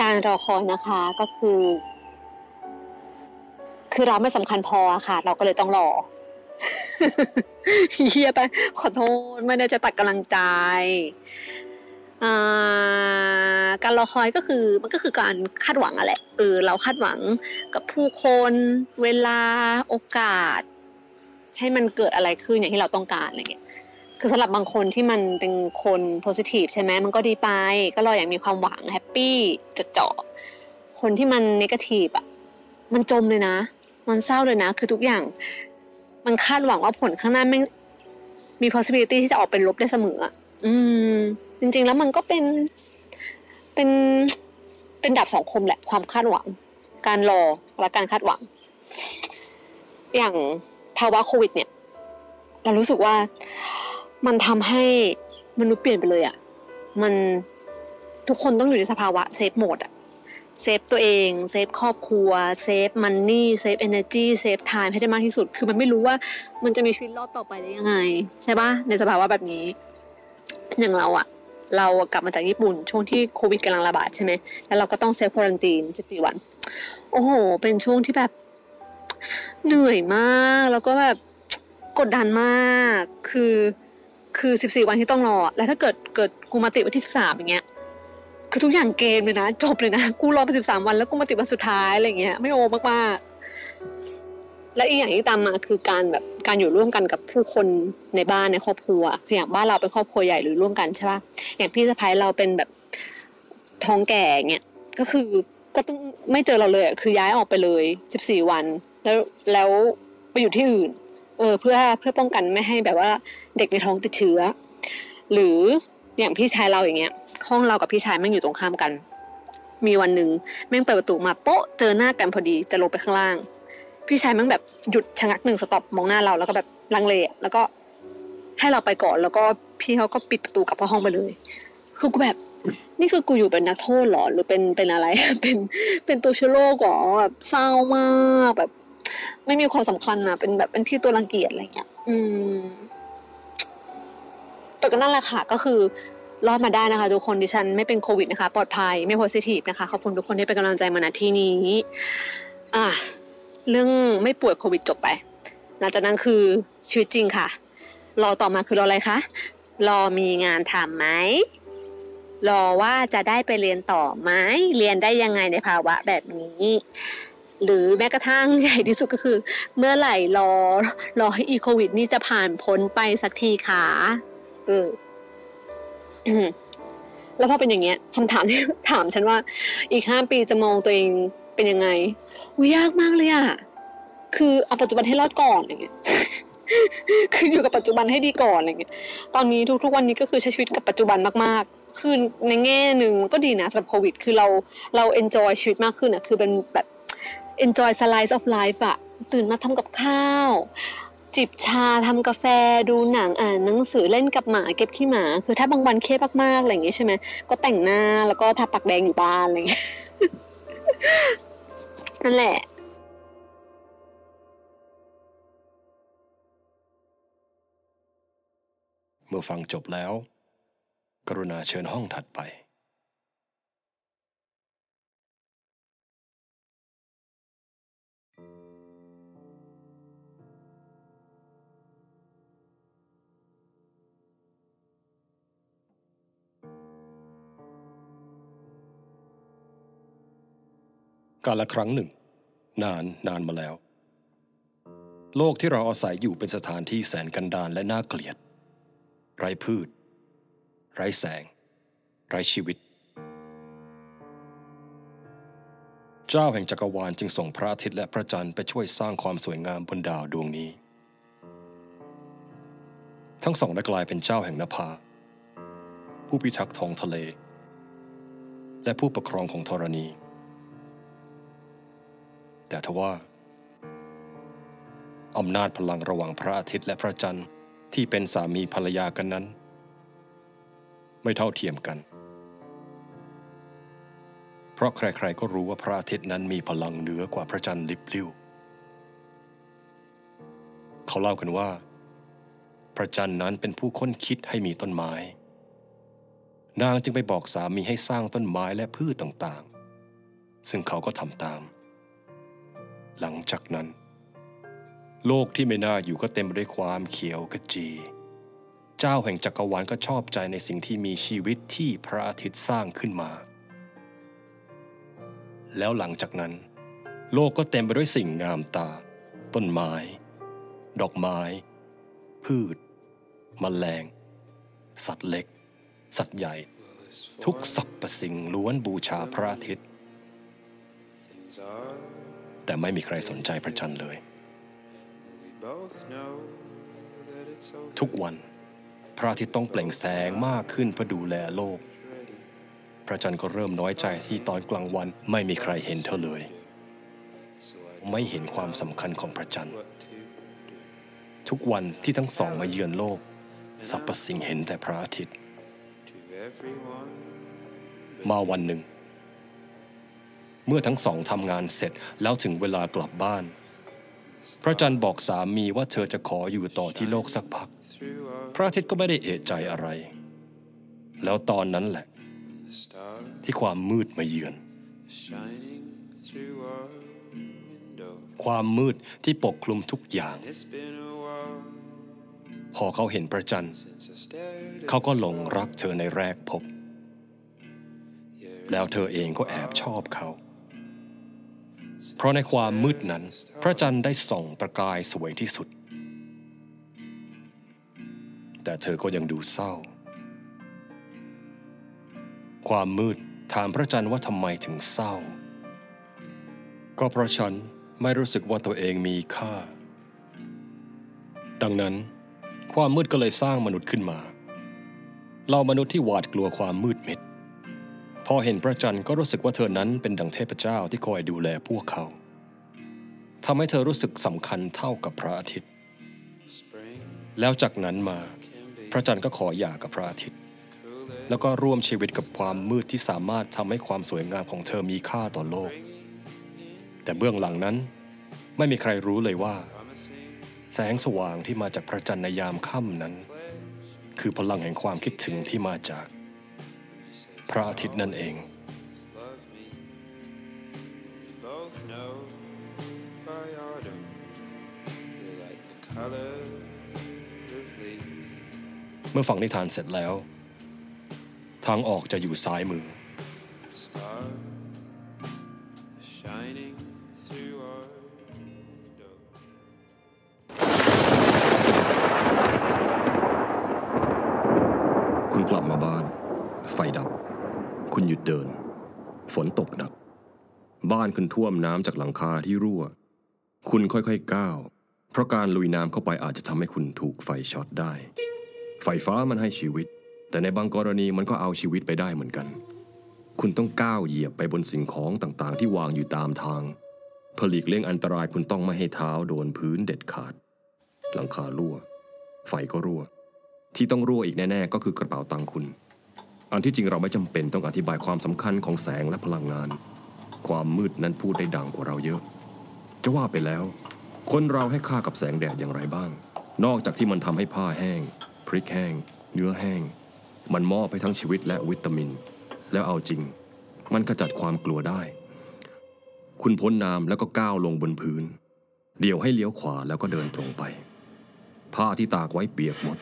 การรอคอยนะคะก็คือ คือเราไม่สำคัญพอค่ะ เราก็เลยต้องรอเฮียไปขอโทษไม่ได้จะตัดกำลังใจการรอคอยก็คือมันก็คือการคาดหวังอะแหละเออเราคาดหวังกับผู้คน เวลาโอกาส ให้มันเกิดอะไรขึ้นอย่างที่เราต้องการอะไรเงี้ย คือสำหรับบางคนที่มันเป็นคนโพสิทีฟใช่ไหมมันก็ดีไป ก็รออย่างมีความหวังแฮปปี้จดจ่อคนที่มันนกาทีฟอะมันจมเลยนะ มันเศร้าเลยนะ คือทุกอย่าง มันคาดหวังว่าผลข้างหน้าไม่มี possibility ที่จะออกเป็นลบได้เสมออืม จริง ๆ แล้วมันก็เป็นเป็นเป็นดาบสองคมแหละ ความคาดหวัง การรอและการคาดหวัง อย่างภาวะโควิด เนี่ย เรารู้สึกว่า มันทำให้มนุษย์เปลี่ยนไปเลยอะ่ะมันทุกคนต้องอยู่ในสภาวะ safe mode อะ save ตัวเอง save ครอบครัว save money save energy save time ให้ได้มากที่สุด คือมันไม่รู้ว่ามันจะมีชีวิตรอดต่อไปได้ยังไง ใช่ปะในสภาวะแบบนี้ อย่างเราอะเรากลับมาจากญี่ปุ่น ช่วงที่โควิดกำลังระบาดใช่ไหมแล้วเราก็ต้อง self quarantine 14 วัน โอ้โห เป็นช่วงที่แบบ เหนื่อยมาก แล้วก็แบบ กดดันมาก คือ คือสิบสี่วันที่ต้องรอ แล้วถ้าเกิดเกิดกูมาติดวันที่สิบสามอย่างเงี้ย คือทุกอย่างเกมเลยนะ จบเลยนะ กูรอไปสิบสามวันแล้วกูมาติดวันสุดท้ายอะไรเงี้ย ไม่โอมากมากและอีกอย่างที่ตามมาคือการแบบการอยู่ร่วมกันกับผู้คนในบ้านในครอบครัวคืออย่างบ้านเราเป็นครอบครัวใหญ่หรือร่วมกันใช่ป่ะ อย่างพี่สะพ้ายเราเป็นแบบท้องแก่เงี้ย ก็คือก็ต้องไม่เจอเราเลยคือย้ายออกไปเลยสิบสี่วัน แล้วแล้วไปอยู่ที่อื่น เออเพื่อเพื่อป้องกันไม่ให้แบบว่าเด็กในท้องติดเชื้อ หรืออย่างพี่ชายเราอย่างเงี้ย ห้องเรากับพี่ชายแม่งอยู่ตรงข้ามกัน มีวันหนึ่งแม่งเปิดประตูมาโป๊ะเจอหน้ากันพอดีจะลงไปข้างล่าง พี่ชายแม่งแบบหยุดชะงักหนึ่งสต็อปมองหน้าเราแล้วก็แบบลังเลแล้วก็ให้เราไปก่อนแล้วก็พี่เขาก็ปิดประตูกลับเข้าห้องไปเลย คือกูแบบ นี่คือกูอยู่เป็นนักโทษหรอหรือเป็นเป็นอะไร เป็นเป็นตัวเชื้อโรคหรอแบบเศร้ามากแบบ ไม่มีความสำคัญนะเป็นแบบเป็นที่ตัวรังเกียจอะไรเงี้ย อืม แต่ก็นั่นแหละค่ะ ก็คือรอดมาได้นะคะ ทุกคนดิฉันไม่เป็นโควิดนะคะ ปลอดภัยไม่โพสิทีฟนะคะ ขอบคุณทุกคนที่เป็นกำลังใจมาณที่นี้ อะเรื่องไม่ป่วยโควิดจบไป หลังจากนั้นคือชีวิตจริงค่ะ รอต่อมาคือรออะไรคะ รอมีงานทำไหม รอว่าจะได้ไปเรียนต่อไหม เรียนได้ยังไงในภาวะแบบนี้ หรือแม้กระทั่งใหญ่ที่สุดก็คือ เมื่อไหร่รอรอให้อีโควิด นี่จะผ่านพ้นไปสักทีขาเออแล้วพอเป็นอย่างเงี้ยคำถามที่ถามฉันว่า อีกห้าปีจะมองตัวเองเป็นยังไงอุ้ยยากมากเลยอะคือเอาปัจจุบันให้รอดก่อนอย่างเงี้ยคืออยู่กับปัจจุบันให้ดีก่อนอะไรเงี้ย ตอนนี้ทุกๆวันนี้ก็คือใช้ชีวิตกับปัจจุบันมากๆ คือในแง่หนึ่งก็ดีนะสำหรับโควิด คือเราเราเอนจอยชีวิตมากขึ้นอะคือเป็นแบบ enjoy slice of life อะตื่นมาทำกับข้าว จิบชาทำกาแฟดูหนังอ่านหนังสือเล่นกับหมาเก็บขี้หมา คือถ้าบางวันเครียดมากๆอะไรอย่างงี้ใช่ไหมก็แต่งหน้าแล้วก็ทาปากแดงอยู่บ้านอะไรอย่างเงี้ยนั่นแหละเมื่อฟังจบแล้ว กรุณาเชิญห้องถัดไป การละครั้งหนึ่ง นานนานมาแล้ว โลกที่เราอาศัยอยู่เป็นสถานที่แสนกันดารและน่าเกลียด ไร้พืช ไร้แสง ไร้ชีวิต เจ้าแห่งจักรวาลจึงส่งพระอาทิตย์และพระจันทร์ไปช่วยสร้างความสวยงามบนดาวดวงนี้ ทั้งสองได้กลายเป็นเจ้าแห่งนภา ผู้พิทักษ์ท้องทะเล และผู้ปกครองของธรณี แต่ทว่าอำนาจพลังระหว่างพระอาทิตย์และพระจันทร์ที่เป็นสามีภรรยากันนั้น ไม่เท่าเทียมกัน เพราะใครๆก็รู้ว่าพระอาทิตย์นั้นมีพลังเหนือกว่าพระจันทร์ลิบลิ่วเขาเล่ากันว่า พระจันทร์นั้นเป็นผู้ค้นคิดให้มีต้นไม้ นางจึงไปบอกสามีให้สร้างต้นไม้และพืชต่างๆ ซึ่งเขาก็ทำตาม หลังจากนั้น โลกที่ไม่น่าอยู่ก็เต็มไปด้วยความเขียวขจี เจ้าแห่งจักรวาลก็ชอบใจในสิ่งที่มีชีวิตที่พระอาทิตย์สร้างขึ้นมา แล้วหลังจากนั้น โลกก็เต็มไปด้วยสิ่งงามตา ต้นไม้ ดอกไม้ พืชมแมลง สัตว์เล็ก สัตว์ใหญ่ ทุกสรรพสิ่งล้วนบูชาพระอาทิตย์ แต่ไม่มีใครสนใจพระจันทร์เลย ทุกวัน พระอาทิตย์ต้องเปล่งแสงมากขึ้นเพื่อดูแลโลก พระจันทร์ก็เริ่มน้อยใจที่ตอนกลางวันไม่มีใครเห็นเธอเลย ไม่เห็นความสำคัญของพระจันทร์ ทุกวันที่ทั้งสองมาเยือนโลกสรรพสิ่งเห็นแต่พระอาทิตย์ มาวันหนึ่ง เมื่อทั้งสองทำงานเสร็จแล้วถึงเวลากลับบ้าน พระจันทร์บอกสามีว่าเธอจะขออยู่ต่อที่โลกสักพัก พระอาทิตย์ก็ไม่ได้เอะใจอะไร แล้วตอนนั้นแหละ ที่ความมืดมาเยือน ความมืดที่ปกคลุมทุกอย่าง พอเขาเห็นพระจันทร์ เขาก็หลงรักเธอในแรกพบแล้วเธอเองก็แอบชอบเขา เพราะในความมืดนั้น พระจันทร์ได้ส่องประกายสวยที่สุด แต่เธอก็ยังดูเศร้า ความมืดถามพระจันทร์ว่าทำไมถึงเศร้า ก็เพราะฉันไม่รู้สึกว่าตัวเองมีค่า ดังนั้น ความมืดก็เลยสร้างมนุษย์ขึ้นมา เรามนุษย์ที่หวาดกลัวความมืดมิด พอเห็นพระจันทร์ก็รู้สึกว่าเธอนั้นเป็นดังเทพเจ้าที่คอยดูแลพวกเขาทำให้เธอรู้สึกสำคัญเท่ากับพระอาทิตย์ แล้วจากนั้นมา พระจันทร์ก็ขอหย่ากับพระอาทิตย์ แล้วก็ร่วมชีวิตกับความมืดที่สามารถทำให้ความสวยงามของเธอมีค่าต่อโลก แต่เบื้องหลังนั้นไม่มีใครรู้เลยว่า แสงสว่างที่มาจากพระจันทร์ในยามค่ำนั้น คือพลังแห่งความคิดถึงที่มาจาก พระอาทิตย์นั่นเอง เมื่อฟังนิทานเสร็จแล้ว ทางออกจะอยู่ซ้ายมือ ท่วมน้ำจากหลังคาที่รั่ว คุณค่อยๆก้าว เพราะการลุยน้ำเข้าไปอาจจะทำให้คุณถูกไฟช็อตได้ ไฟฟ้ามันให้ชีวิต แต่ในบางกรณีมันก็เอาชีวิตไปได้เหมือนกัน คุณต้องก้าวเหยียบไปบนสิ่งของต่างๆ ที่วางอยู่ตามทางเพื่อหลีกเลี่ยงอันตรายคุณต้องไม่ให้เท้าโดนพื้นเด็ดขาด หลังคารั่ว ไฟก็รั่ว ที่ต้องรั่วอีกแน่ๆ ก็คือกระเป๋าตังค์คุณ อันที่จริงเราไม่จำเป็นต้องอธิบายความสำคัญของแสงและพลังงาน ความมืดนั้นพูดได้ดังกว่าเราเยอะ จะว่าไปแล้ว คนเราให้ค่ากับแสงแดดอย่างไรบ้าง นอกจากที่มันทำให้ผ้าแห้ง พริกแห้ง เนื้อแห้ง มันมอบให้ทั้งชีวิตและวิตามิน แล้วเอาจริง มันขจัดความกลัวได้ คุณพ้นน้ำแล้วก็ก้าวลงบนพื้น เดี๋ยวให้เลี้ยวขวาแล้วก็เดินตรงไป ผ้าที่ตากไว้เปียกหมด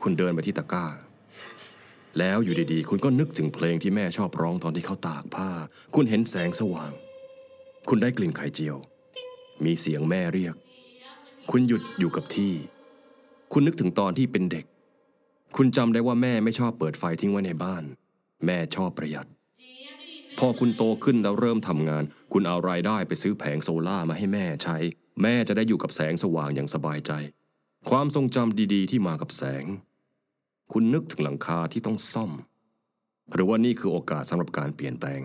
คุณเดินไปที่ตะกร้า แล้วอยู่ดีๆ คุณก็นึกถึงเพลงที่แม่ชอบร้องตอนที่เขาตากผ้า คุณเห็นแสงสว่าง คุณได้กลิ่นไข่เจียว มีเสียงแม่เรียก คุณหยุดอยู่กับที่ คุณนึกถึงตอนที่เป็นเด็ก คุณจำได้ว่าแม่ไม่ชอบเปิดไฟทิ้งไว้ในบ้าน แม่ชอบประหยัด พอคุณโตขึ้นแล้วเริ่มทำงาน คุณเอารายได้ไปซื้อแผงโซล่ามาให้แม่ใช้ แม่จะได้อยู่กับแสงสว่างอย่างสบายใจ ความทรงจำดีๆ ที่มากับแสง คุณนึกถึงหลังคาที่ต้องซ่อม หรือว่านี่คือโอกาสสำหรับการเปลี่ยนแปลง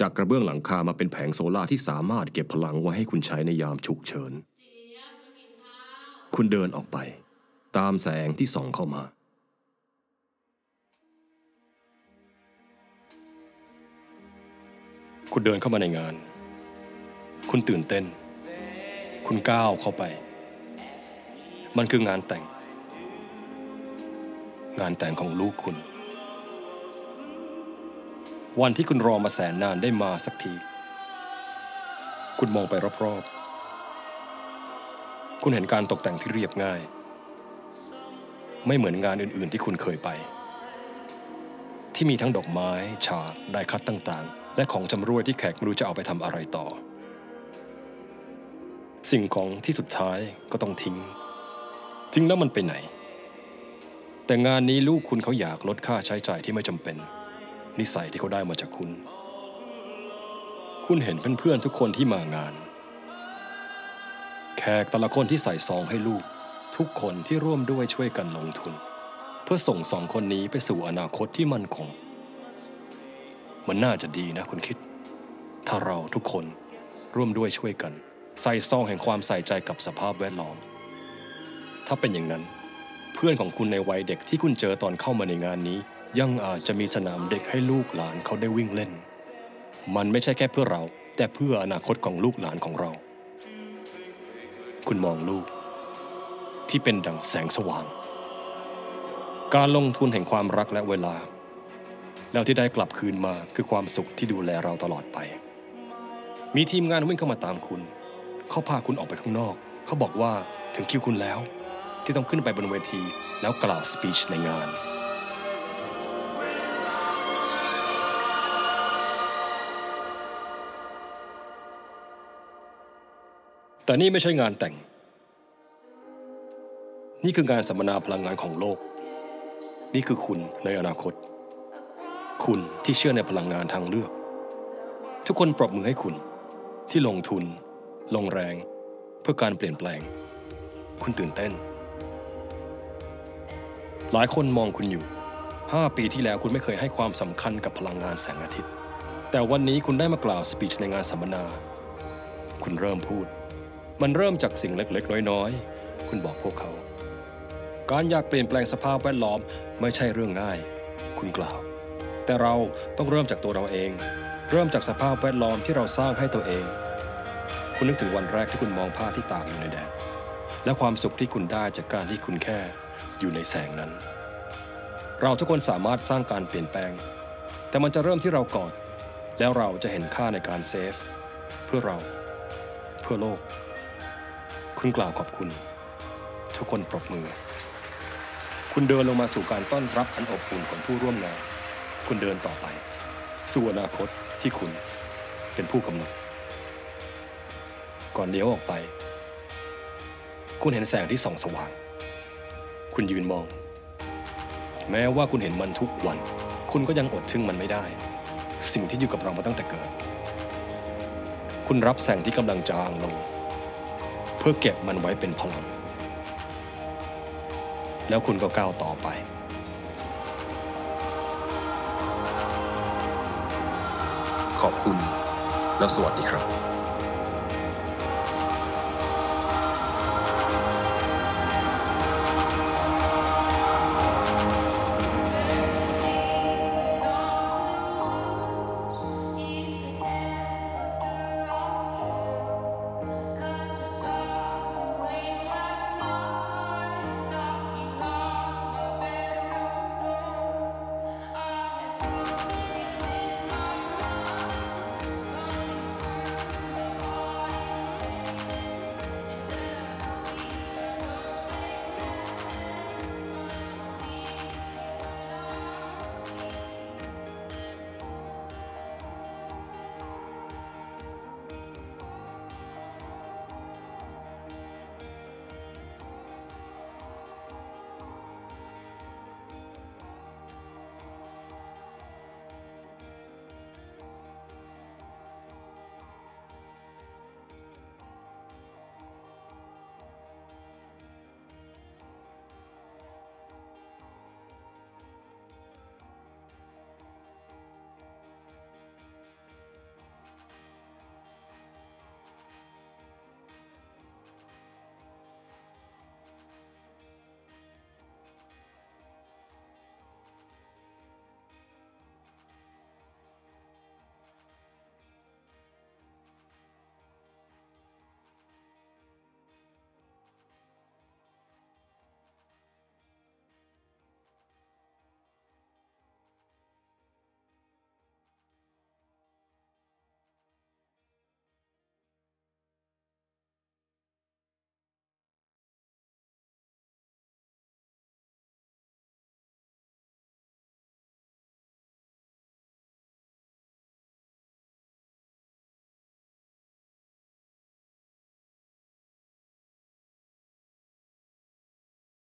จากกระเบื้องหลังคามาเป็นแผงโซลาที่สามารถเก็บพลังไว้ให้คุณใช้ในยามฉุกเฉิน คุณเดินออกไป ตามแสงที่ส่องเข้ามาคุณเดินเข้ามาในงาน คุณตื่นเต้น คุณก้าวเข้าไป มันคืองานแต่ง งานแต่งของลูกคุณ วันที่คุณรอมาแสนนานได้มาสักที คุณมองไปรอบๆ คุณเห็นการตกแต่งที่เรียบง่าย ไม่เหมือนงานอื่นๆที่คุณเคยไป ที่มีทั้งดอกไม้ ฉากได้คัดต่างๆ และของจำรวยที่แขกไม่รู้จะเอาไปทำอะไรต่อ สิ่งของที่สุดท้ายก็ต้องทิ้งจริงแล้วมันไปไหน แต่งานนี้ลูกคุณเขาอยากลดค่าใช้จ่ายที่ไม่จำเป็น นิสัยที่เขาได้มาจากคุณ คุณเห็นเพื่อนๆทุกคนที่มางาน แขกแต่ละคนที่ใส่ซองให้ลูก ทุกคนที่ร่วมด้วยช่วยกันลงทุน เพื่อส่งสองคนนี้ไปสู่อนาคตที่มั่นคง มันน่าจะดีนะคุณคิด ถ้าเราทุกคนร่วมด้วยช่วยกัน ใส่ซองแห่งความใส่ใจกับสภาพแวดล้อม ถ้าเป็นอย่างนั้น เพื่อนของคุณในวัยเด็กที่คุณเจอตอนเข้ามาในงานนี้ ยังอาจจะมีสนามเด็กให้ลูกหลานเขาได้วิ่งเล่น มันไม่ใช่แค่เพื่อเรา แต่เพื่ออนาคตของลูกหลานของเรา คุณมองลูก ที่เป็นดั่งแสงสว่าง การลงทุนแห่งความรักและเวลา แล้วที่ได้กลับคืนมาคือความสุขที่ดูแลเราตลอดไป มีทีมงานวิ่งเข้ามาตามคุณ เขาพาคุณออกไปข้างนอก เขาบอกว่าถึงคิวคุณแล้ว ที่ต้องขึ้นไปบนเวที แล้วกล่าวสปีชในงาน แต่นี่ไม่ใช่งานแต่ง นี่คืองานสัมมนาพลังงานของโลก นี่คือคุณในอนาคต คุณที่เชื่อในพลังงานทางเลือก ทุกคนปรบมือให้คุณ ที่ลงทุน ลงแรง เพื่อการเปลี่ยนแปลง คุณตื่นเต้น หลายคนมองคุณอยู่ 5 ปีที่แล้วคุณไม่เคยให้ความสำคัญกับพลังงานแสงอาทิตย์ แต่วันนี้คุณได้มากล่าวสปีชในงานสัมมนา คุณเริ่มพูด มันเริ่มจากสิ่งเล็กๆ น้อยๆ คุณบอกพวกเขา การอยากเปลี่ยนแปลงสภาพแวดล้อมไม่ใช่เรื่องง่าย คุณกล่าว แต่เราต้องเริ่มจากตัวเราเอง เริ่มจากสภาพแวดล้อมที่เราสร้างให้ตัวเอง คุณนึกถึงวันแรกที่คุณมองผ้าที่ตากอยู่ในแดดและความสุขที่คุณได้จากการที่คุณแค่ อยู่ในแสงนั้น เราทุกคนสามารถสร้างการเปลี่ยนแปลง แต่มันจะเริ่มที่เราก่อน แล้วเราจะเห็นค่าในการเซฟ เพื่อเรา เพื่อโลก คุณกล่าวขอบคุณ ทุกคนปรบมือ คุณเดินลงมาสู่การต้อนรับอันอบอุ่นของผู้ร่วมงาน คุณเดินต่อไป สู่อนาคตที่คุณเป็นผู้กำหนด ก่อนเลี้ยวออกไป คุณเห็นแสงที่ส่องสว่าง คุณยืนมอง แม้ว่าคุณเห็นมันทุกวัน คุณก็ยังอดทึ่งมันไม่ได้ สิ่งที่อยู่กับเรามาตั้งแต่เกิด คุณรับแสงที่กำลังจางลง เพื่อเก็บมันไว้เป็นพลัง แล้วคุณก็ก้าวต่อไปขอบคุณ แล้วสวัสดีครับ